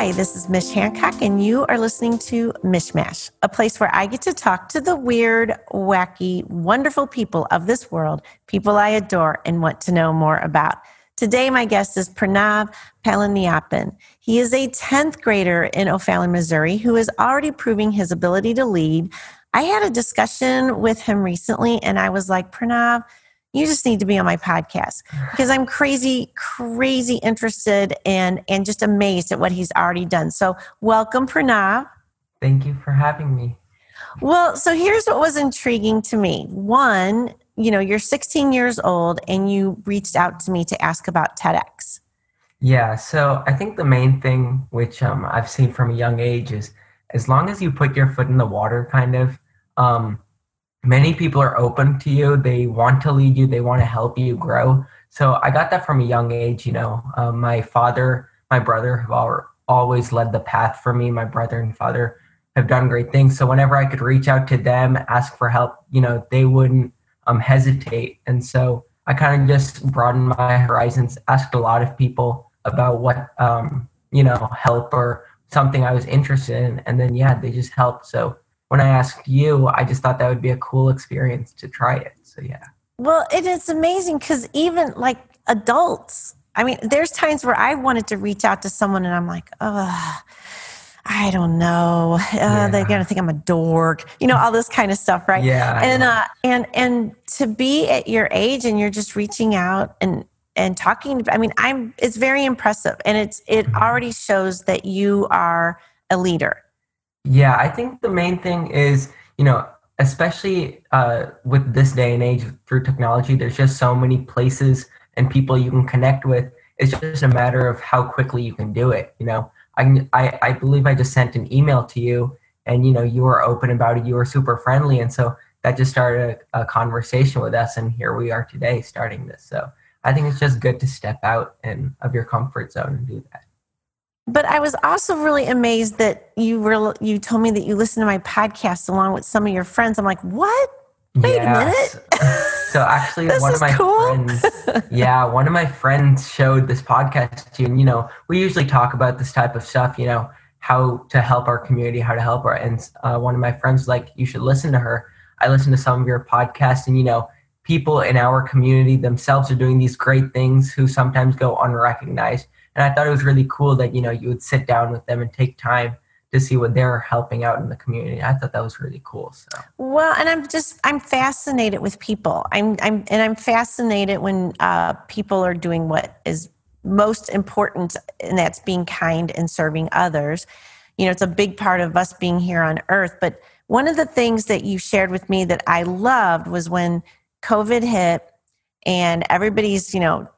Hi, this is Mish Hancock, and you are listening to Mishmash, a place where I get to talk to the weird, wacky, wonderful people of this world, people I adore and want to know more about. Today, my guest is Pranav Palaniappan. He is a 10th grader in O'Fallon, Missouri, who is already proving his ability to lead. I had a discussion with him recently, and I was like, Pranav, you just need to be on my podcast because I'm crazy, crazy interested and and just amazed at what he's already done. So welcome, Pranav. Thank you for having me. Well, so here's what was intriguing to me. One, you know, you're 16 years old and you reached out to me to ask about TEDx. Yeah, so I think the main thing which um, I've seen from a young age is as long as you put your foot in the water, kind of, um, many people are open to you. They want to lead you. They want to help you grow. So i got that from a young age you know. Um, my father my brother have all, always led the path for me. My brother and father have done great things. So whenever i could reach out to them ask for help you know they wouldn't um, hesitate. And so i kind of just broadened my horizons asked a lot of people about what um, you know help or something i was interested in. And then yeah they just helped. So when I asked you, I just thought that would be a cool experience to try it. So yeah. Well, it is amazing because even like adults, I mean, there's times where I wanted to reach out to someone and I'm like, oh, I don't know. Uh, yeah. They're gonna think I'm a dork, you know, all this kind of stuff, right? Yeah. And uh, and and to be at your age and you're just reaching out and and talking. I mean, I'm. It's very impressive, and it's it mm-hmm. already shows that you are a leader yeah, I think the main thing is, you know, especially uh, with this day and age through technology, there's just so many places and people you can connect with. It's just a matter of how quickly you can do it. You know, I, I, I believe I just sent an email to you and, you know, you were open about it. You were super friendly. And so that just started a, a conversation with us. And here we are today starting this. So I think it's just good to step out and of your comfort zone and do that. But I was also really amazed that you were you told me that you listened to my podcast along with some of your friends. I'm like, what? Wait yes. a minute. so actually, one of my cool. friends, yeah, one of my friends showed this podcast to you, and you know, we usually talk about this type of stuff. You know, how to help our community, how to help our. And uh, one of my friends was like, you should listen to her. I listened to some of your podcasts, and you know, people in our community themselves are doing these great things who sometimes go unrecognized and I thought it was really cool that you know you would sit down with them and take time to see what they're helping out in the community. I thought that was really cool. So well, and I'm just I'm fascinated with people. I'm I'm and I'm fascinated when uh, people are doing what is most important, and that's being kind and serving others. You know, it's a big part of us being here on Earth. But one of the things that you shared with me that I loved was when COVID hit and everybody's you know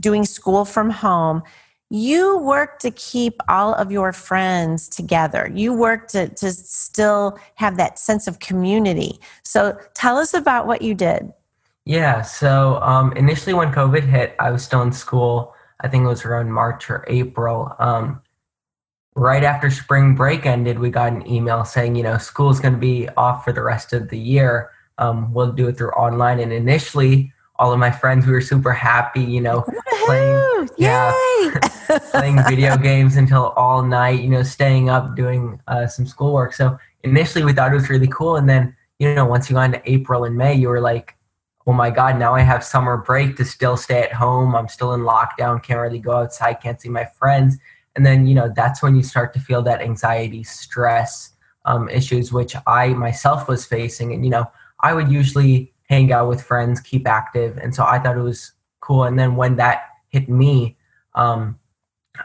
doing school from home you work to keep all of your friends together. You work to, to still have that sense of community. So tell us about what you did. Yeah, so um, initially when COVID hit, I was still in school. I think it was around March or April. Um, right after spring break ended, we got an email saying, you know, school's going to be off for the rest of the year. Um, we'll do it through online. And initially, all of my friends, we were super happy, you know, playing, yeah, playing video games until all night, you know, staying up doing uh, some schoolwork. So initially we thought it was really cool. And then, you know, once you got into April and May, you were like, oh my God, now I have summer break to still stay at home. I'm still in lockdown, can't really go outside, can't see my friends. And then, you know, that's when you start to feel that anxiety, stress um, issues, which I myself was facing. And, you know, I would usually hang out with friends, keep active. And so I thought it was cool. And then when that hit me, um,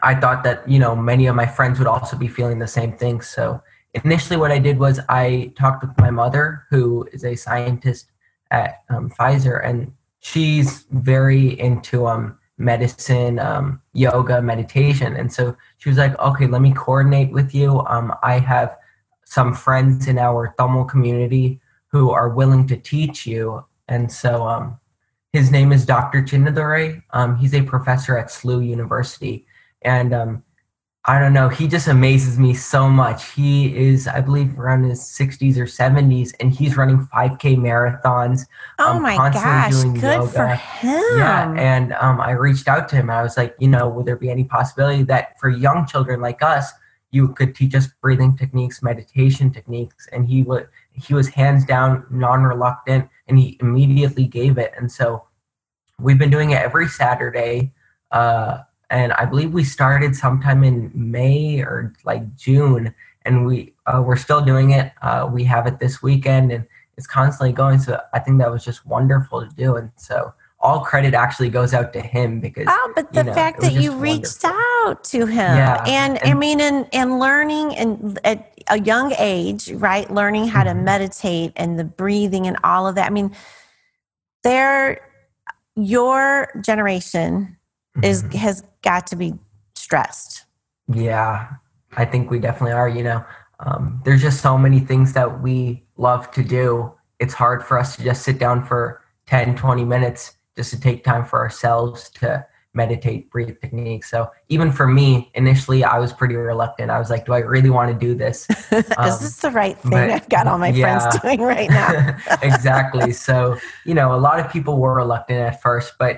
I thought that, you know, many of my friends would also be feeling the same thing. So initially what I did was I talked with my mother, who is a scientist at um, Pfizer, and she's very into um, medicine, um, yoga, meditation. And so she was like, okay, let me coordinate with you. Um, I have some friends in our Tamil community who are willing to teach you. And so um, his name is Dr. Chinnadurai. Um, he's a professor at SLU University. And um, I don't know, he just amazes me so much. He is, I believe, around his 60s or 70s, and he's running 5K marathons. Oh um, my gosh, good yoga. for him. Yeah, and um, I reached out to him. I was like, you know, would there be any possibility that for young children like us, you could teach us breathing techniques, meditation techniques, and he would he was hands down non-reluctant, and he immediately gave it. And so we've been doing it every Saturday, uh, and I believe we started sometime in May or like June, and we uh, we're still doing it. Uh, we have it this weekend, and it's constantly going. So I think that was just wonderful to do, and so all credit actually goes out to him because oh but the you know, fact that you reached out to him Yeah, and, i mean and, and learning and at a young age right learning how to meditate and the breathing and all of that i mean there your generation is Mhm. has got to be stressed Yeah, I think we definitely are. You know, um, there's just so many things that we love to do. It's hard for us to just sit down for 10, 20 minutes just to take time for ourselves to meditate, breathe techniques. So even for me, initially, I was pretty reluctant. I was like, do I really want to do this? is Um, this the right thing but- i've got all my yeah. friends doing right now exactly. So, you know, a lot of people were reluctant at first, but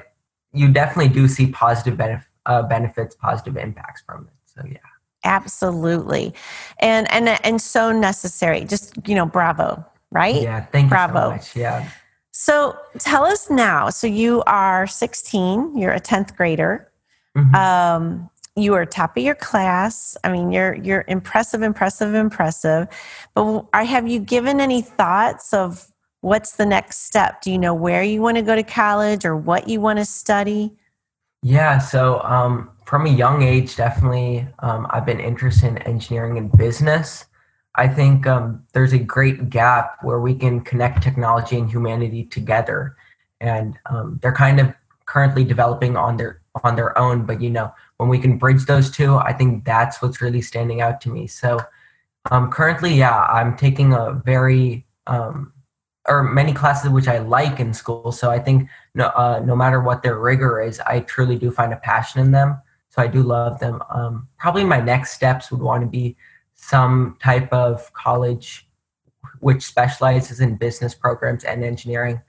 you definitely do see positive benef- uh, benefits, positive impacts from it. So, yeah. absolutely and and and so necessary just you know bravo right Yeah. Thank you Bravo. so much. Yeah. So tell us now. So you are 16, you're a 10th grader. Mhm. Um, you are top of your class. I mean, you're you're impressive, impressive, impressive. But I have you given any thoughts of what's the next step? Do you know where you want to go to college or what you want to study? Yeah, so um, from a young age, definitely, um, I've been interested in engineering and business. I think um, there's a great gap where we can connect technology and humanity together, and um, they're kind of currently developing on their on their own. But you know, when we can bridge those two, I think that's what's really standing out to me. So, um, currently, yeah, I'm taking a very um, or many classes which I like in school. So I think no, uh, no matter what their rigor is, I truly do find a passion in them. So I do love them. Um, probably my next steps would want to be some type of college which specializes in business programs and engineering.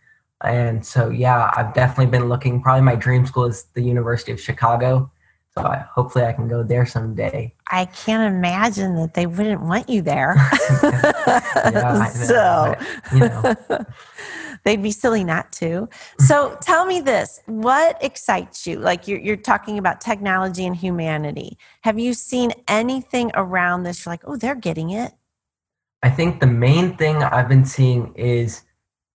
And so, yeah, I've definitely been looking. Probably my dream school is the University of Chicago. So I, hopefully I can go there someday. I can't imagine that they wouldn't want you there. Yeah, know, so but, you know. they'd be silly not to. So tell me this: what excites you? Like you're you're talking about technology and humanity. Have you seen anything around this? You're like, oh, they're getting it. I think the main thing I've been seeing is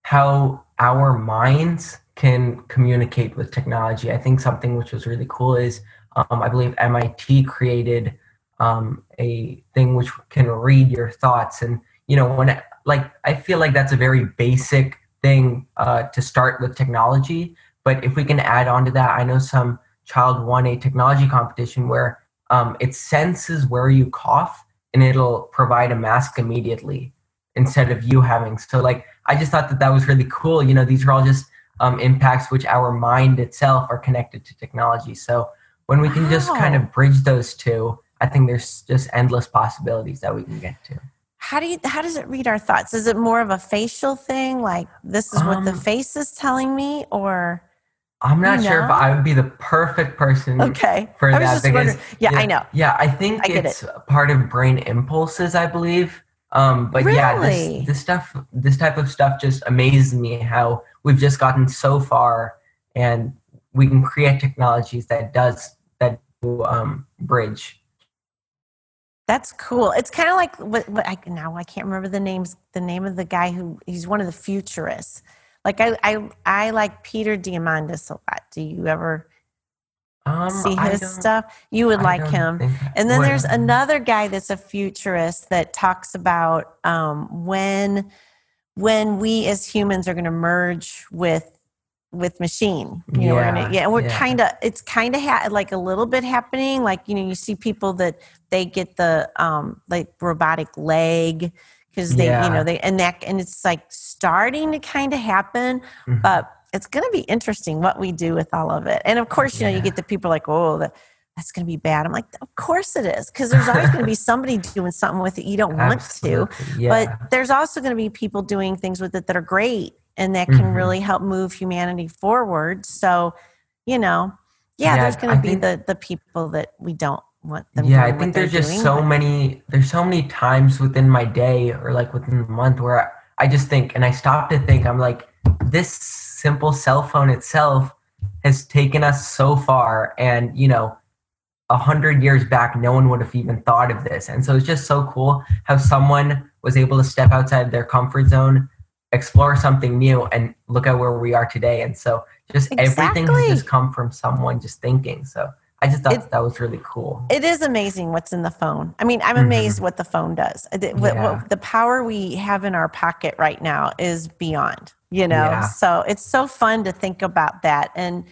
how our minds can communicate with technology. I think something which was really cool is um, I believe MIT created um, a thing which can read your thoughts, and you know when like I feel like that's a very basic thing uh, to start with technology. But if we can add on to that, I know some child won a technology competition where um, it senses where you cough and it'll provide a mask immediately instead of you having. So like I just thought that that was really cool. You know, these are all just um, impacts which our mind itself are connected to technology. So when we can just kind of bridge those two, I think there's just endless possibilities that we can get to. How do you? How does it read our thoughts? Is it more of a facial thing, like this is what the Um, face is telling me, or I'm not sure if? I would be the perfect person okay? for I that because wondering. Yeah, I know. Yeah, I think I it's part of brain impulses, I believe. Um, but yeah, this, this stuff, this type of stuff, just amazes me how we've just gotten so far, and we can create technologies that does that um, bridge. That's cool. It's kind of like what, what I now I can't remember the names the name of the guy who he's one of the futurists. Like I I I like Peter Diamandis a lot. Do you ever Um, see his stuff? You would I like him. And then there's another guy that's a futurist that talks about um, when when we as humans are going to merge with with machine. You know, we're gonna, Yeah, yeah, and we're yeah. kind of it's kind of ha- like a little bit happening. Like you know, you see people that they get the um, like robotic leg because they you know they and that and it's like starting to kind of happen, Mhm. but it's going to be interesting what we do with all of it. And of course, you know, you get the people like, oh, that, that's going to be bad. I'm like, of course it is, because there's always going to be somebody doing something with it you don't want to. Yeah. But there's also going to be people doing things with it that are great and that can Mhm. really help move humanity forward. So, you know, yeah, Yeah, there's going to be think- the the people that we don't want them. yeah, I think there's just doing, so but- many there's so many times within my day or like within the month where I, I just think and I stop to think I'm like this simple cell phone itself has taken us so far and you know a hundred years back no one would have even thought of this and so it's just so cool how someone was able to step outside their comfort zone explore something new and look at where we are today and so just everything has just come from someone just thinking so I just thought It- that was really cool It is amazing what's in the phone. I mean, I'm Mhm. amazed what the phone does. The- what- Yeah. what- the power we have in our pocket right now is beyond, you know? Yeah. So it's so fun to think about that. And,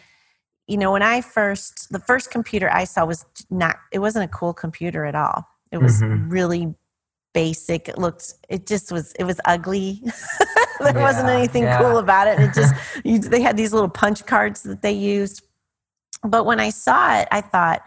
you know, when I first, the first computer I saw was not, it wasn't a cool computer at all. It was Mhm. really basic. It looked, it just was, it was ugly. there wasn't anything yeah. cool about it. And It just, you, they had these little punch cards that they used. But when I saw it, I thought,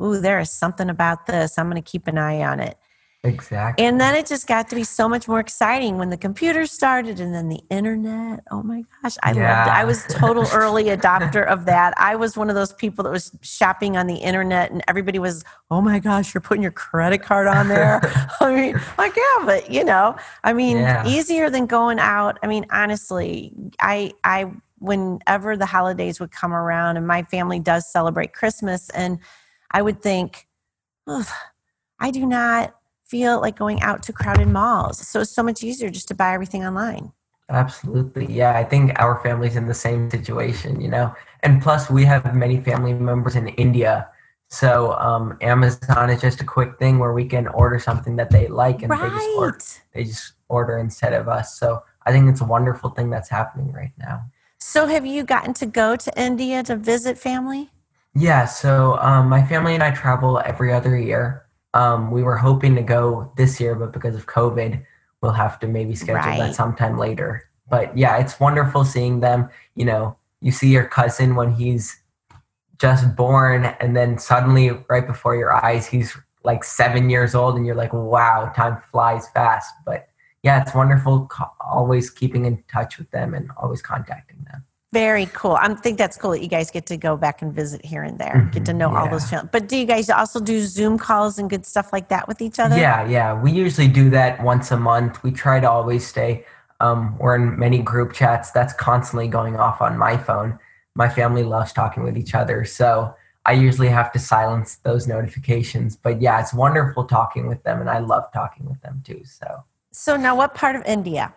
ooh, there is something about this. I'm going to keep an eye on it. Exactly. And then it just got to be so much more exciting when the computer started and then the internet. Oh my gosh, I loved it. I was total early adopter of that. I was one of those people that was shopping on the internet and everybody was, "Oh my gosh, you're putting your credit card on there." I mean, like yeah, but you know, I mean, Yeah. easier than going out. I mean, honestly, I I whenever the holidays would come around and my family does celebrate Christmas and I would think, "Ugh, I do not feel like going out to crowded malls. So it's so much easier just to buy everything online. Absolutely. Yeah, I think our family's in the same situation, you know. And plus we have many family members in India. So um, Amazon is just a quick thing where we can order something that they like and they just order, they just order instead of us. So I think it's a wonderful thing that's happening right now. So have you gotten to go to India to visit family? Yeah, so um, my family and I travel every other year. Um, we were hoping to go this year, but because of COVID, we'll have to maybe schedule Right. that sometime later. But yeah, it's wonderful seeing them. You know, you see your cousin when he's just born, and then suddenly, right before your eyes, he's like seven years old, and you're like, wow, time flies fast. But yeah, it's wonderful always keeping in touch with them and always contacting. Very cool. I think that's cool that you guys get to go back and visit here and there, get to Mhm, know all those families. But do you guys also do Zoom calls and good stuff like that with each other? Yeah, yeah. We usually do that once a month. We try to always stay. Um, we're in many group chats. That's constantly going off on my phone. My family loves talking with each other, so I usually have to silence those notifications. But yeah, it's wonderful talking with them, and I love talking with them too. So So now what part of India?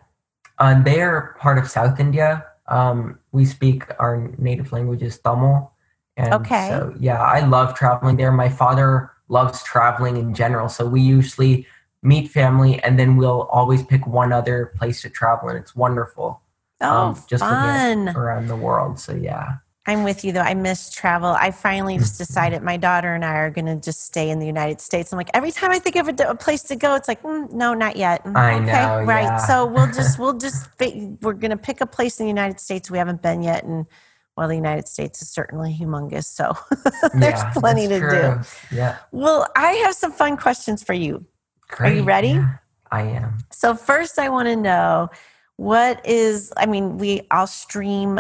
uh, they are part of South India. Um, we speak our native language is Tamil. And Okay. So yeah, I love traveling there. My father loves traveling in general, so we usually meet family, and then we'll always pick one other place to travel, and it's wonderful. Oh, um, just fun. around the world. So yeah, I'm with you though. I miss travel. I finally just Mm-hmm. decided my daughter and I are going to just stay in the United States. I'm like, every time I think of a, a place to go, it's like, mm, no, not yet. Mm, I know, right. yeah. So we'll just, we'll just, we're going to pick a place in the United States we haven't been yet. And well, the United States is certainly humongous. So there's Yeah, plenty to that's do. Yeah, Well, I have some fun questions for you. great. you ready? Yeah, I am. So first, I want to know what is. I mean, we all stream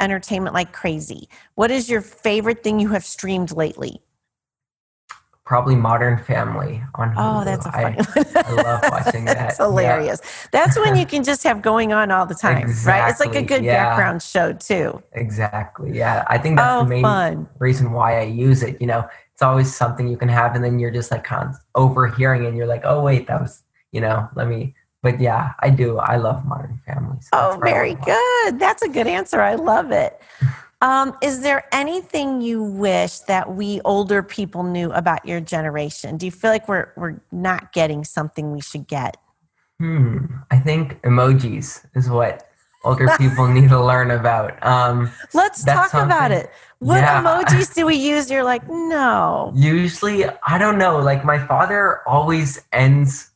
entertainment like crazy. What is your favorite thing you have streamed lately? Probably Modern Family on oh, Hulu. Oh, that's a I- funny one. I love watching that. That's Yeah. hilarious. That's when you can just have going on all the time, right? It's like a good yeah. background show too. Exactly. Yeah. I think that's Oh, the main fun. reason why I use it. You know, it's always something you can have, and then you're just like con- overhearing, and you're like, oh wait, that was, you know, let me. But yeah, I do. I love Modern Family. so Oh, that's where I very good. That's a good answer. I love it. Um, is there anything you wish that we older people knew about your generation? Do you feel like we're we're not getting something we should get? Hmm. I think emojis is what older people need to learn about. Um, Let's talk about it. What Yeah. emojis do we use? You're like, no. usually, I don't know. Like my father always ends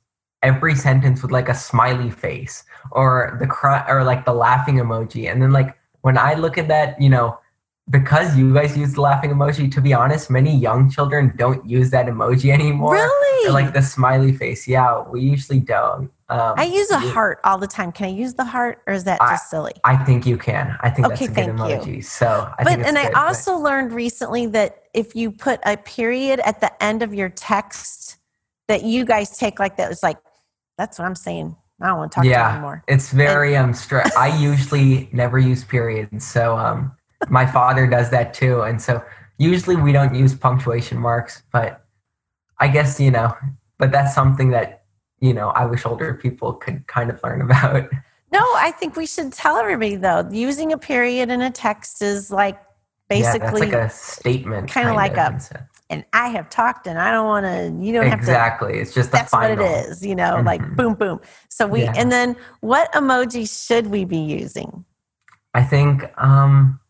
every sentence with like a smiley face or the cry or like the laughing emoji, and then like when I look at that, you know, because you guys use the laughing emoji, to be honest, many young children don't use that emoji anymore. Really? Or like the smiley face. Yeah, we usually don't. Um, I use a heart all the time. Can I use the heart or is that I- just silly? I think you can. I think Okay, that's a good thank you. So I but and I good, but- also learned recently that if you put a period at the end of your text that you guys take like that, it's like that's what I'm saying. I don't want to talk to you Yeah. anymore. It's very um strict. I usually never use periods, so um my father does that too, and so usually we don't use punctuation marks, but I guess you know, but that's something that you know I wish older people could kind of learn about. No, I think we should tell everybody though. Using a period in a text is like yeah, basically that's like a statement, kinda like of, a- and I have talked and I don't want to you don't have to exactly. It's just the that's what it is, you know, like Mhm. boom boom. So we Yeah. and then what emoji should we be using? I think um,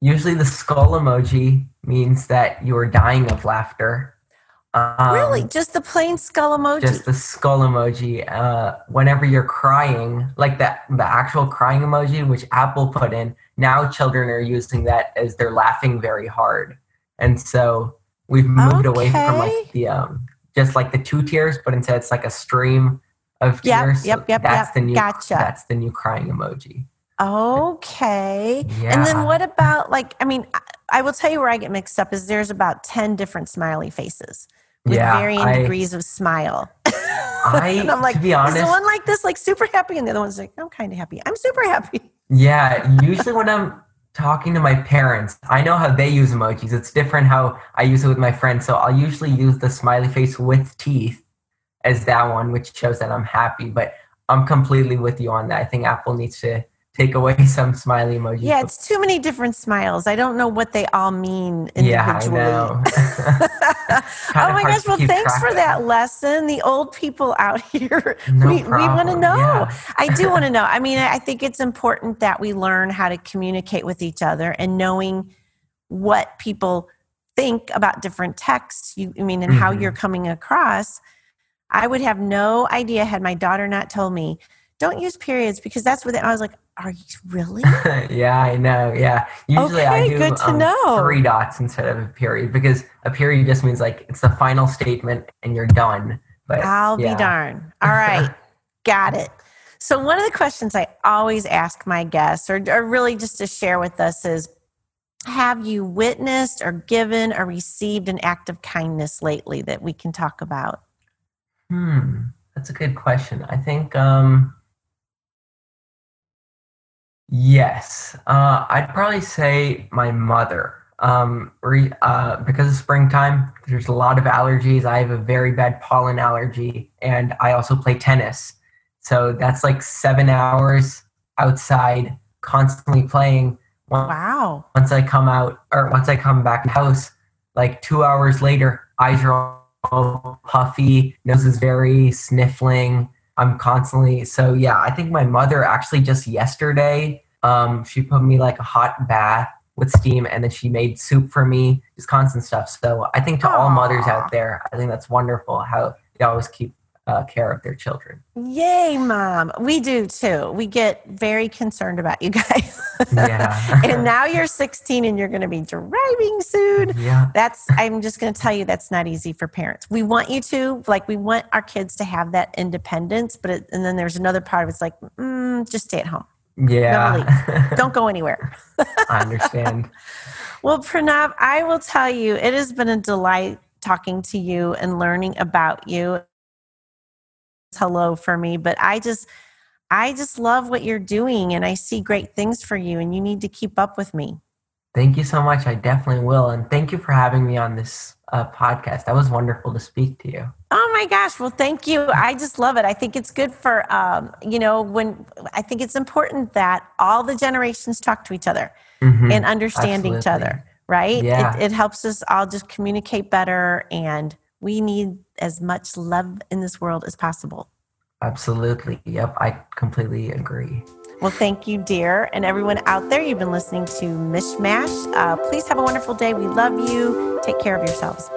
usually the skull emoji means that you are dying of laughter. Um, really? Just the plain skull emoji. just the skull emoji uh, whenever you're crying like that the actual crying emoji which apple put in now children are using that as they're laughing very hard and so we've moved away from like the um just like the two tears but instead it's like a stream of Yep, tears yep, yep, that's yep. the new Gotcha. that's the new crying emoji Okay. yeah And then what about like I mean I, I will tell you where I get mixed up is there's about 10 different smiley faces with yeah varying I, degrees of smile. I and I'm like, to be is honest the one like this like super happy and the other one's like, I'm kind of happy. I'm super happy. Yeah, usually when I'm talking to my parents, I know how they use emojis. It's different how I use it with my friends. So I'll usually use the smiley face with teeth as that one, which shows that I'm happy. But I'm completely with you on that. I think Apple needs to take away some smiley emojis. Yeah, it's too many different smiles. I don't know what they all mean yeah, I individually. know. oh my gosh, well thanks for that lesson. The old people out here, No we, we want to know. yeah. I do want to know. I mean, I think it's important that we learn how to communicate with each other and knowing what people think about different texts. You, I mean, and how Mhm. you're coming across. I would have no idea had my daughter not told me, "Don't use periods," because that's what I was like. Are you really? yeah, I know. Yeah, usually I Okay, do good to um, know. three dots instead of a period because a period just means like it's the final statement and you're done. But I'll yeah. be darned. All right. Got it. So, one of the questions I always ask my guests, or, or really just to share with us, is Have you witnessed or given or received an act of kindness lately that we can talk about? Hmm, that's a good question. I think um yes. Uh I'd probably say my mother. Um re, uh because of springtime, there's a lot of allergies. I have a very bad pollen allergy and I also play tennis. So that's like 7 hours outside constantly playing. Once Wow. once I come out or once I come back in the house, like two hours later, eyes are all puffy, nose is very sniffling. I'm constantly so yeah. I think my mother actually just yesterday, um, she put me like a hot bath with steam, and then she made soup for me, just constant stuff. So I think to all mothers out there, I think that's wonderful how they always keep uh, care of their children. Yay, mom. We do too. We get very concerned about you guys. Yeah. and now you're 16 and you're going to be driving soon. yeah. that's i'm just going to tell you that's not easy for parents we want you to like we want our kids to have that independence but it, and then there's another part of it's like mm, just stay at home Yeah. don't go anywhere I understand. well pranav i will tell you it has been a delight talking to you and learning about you hello for me but i just i just love what you're doing and i see great things for you and you need to keep up with me Thank you so much. I definitely will. And thank you for having me on this uh, podcast. That was wonderful to speak to you. Oh my gosh. Well, thank you. I just love it. I think it's good for, um, you know, when I think it's important that all the generations talk to each other Mhm. and understand each other, right? Yeah. It, it helps us all just communicate better. And we need as much love in this world as possible. Absolutely. Yep. I completely agree. Well, thank you, dear. And everyone out there, you've been listening to Mishmash. Uh, please have a wonderful day. We love you. Take care of yourselves.